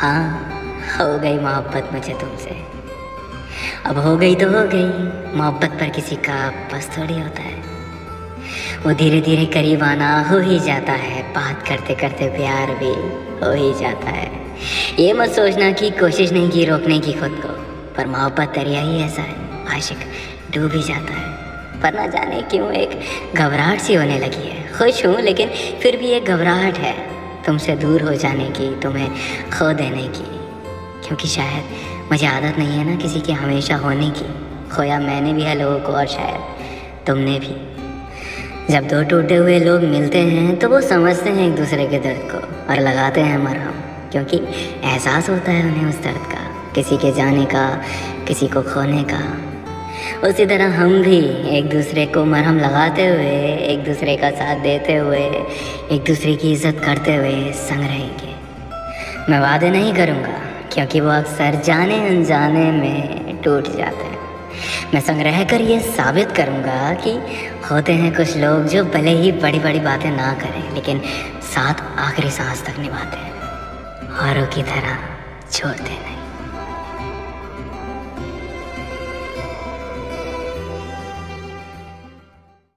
हाँ हो गई मोहब्बत मुझे तुमसे। अब हो गई तो हो गई, मोहब्बत पर किसी का बस थोड़ी होता है। वो धीरे धीरे करीब आना हो ही जाता है, बात करते करते प्यार भी हो ही जाता है। ये मत सोचना कि कोशिश नहीं की रोकने की खुद को, पर मोहब्बत दरिया ही ऐसा है आशिक, डूब ही जाता है। पर ना जाने क्यों एक घबराहट सी होने लगी है। खुश हूँ, लेकिन फिर भी एक घबराहट है। तुमसे दूर हो जाने की, तुम्हें खो देने की। क्योंकि शायद मुझे आदत नहीं है ना किसी के हमेशा होने की। खोया मैंने भी है लोगों को और शायद तुमने भी। जब दो टूटे हुए लोग मिलते हैं तो वो समझते हैं एक दूसरे के दर्द को और लगाते हैं मरहम। क्योंकि एहसास होता है उन्हें उस दर्द का, किसी के जाने का, किसी को खोने का। उसी तरह हम भी एक दूसरे को मरहम लगाते हुए, एक दूसरे का साथ देते हुए, एक दूसरे की इज़्ज़त करते हुए संग रहेंगे मैं वादे नहीं करूँगा, क्योंकि वो अक्सर जाने अनजाने में टूट जाते हैं। मैं संग्रह कर ये साबित करूँगा कि होते हैं कुछ लोग जो भले ही बड़ी बड़ी बातें ना करें, लेकिन साथ आखिरी सांस तक निभाते हैं। औरों की तरह छोड़ते नहीं।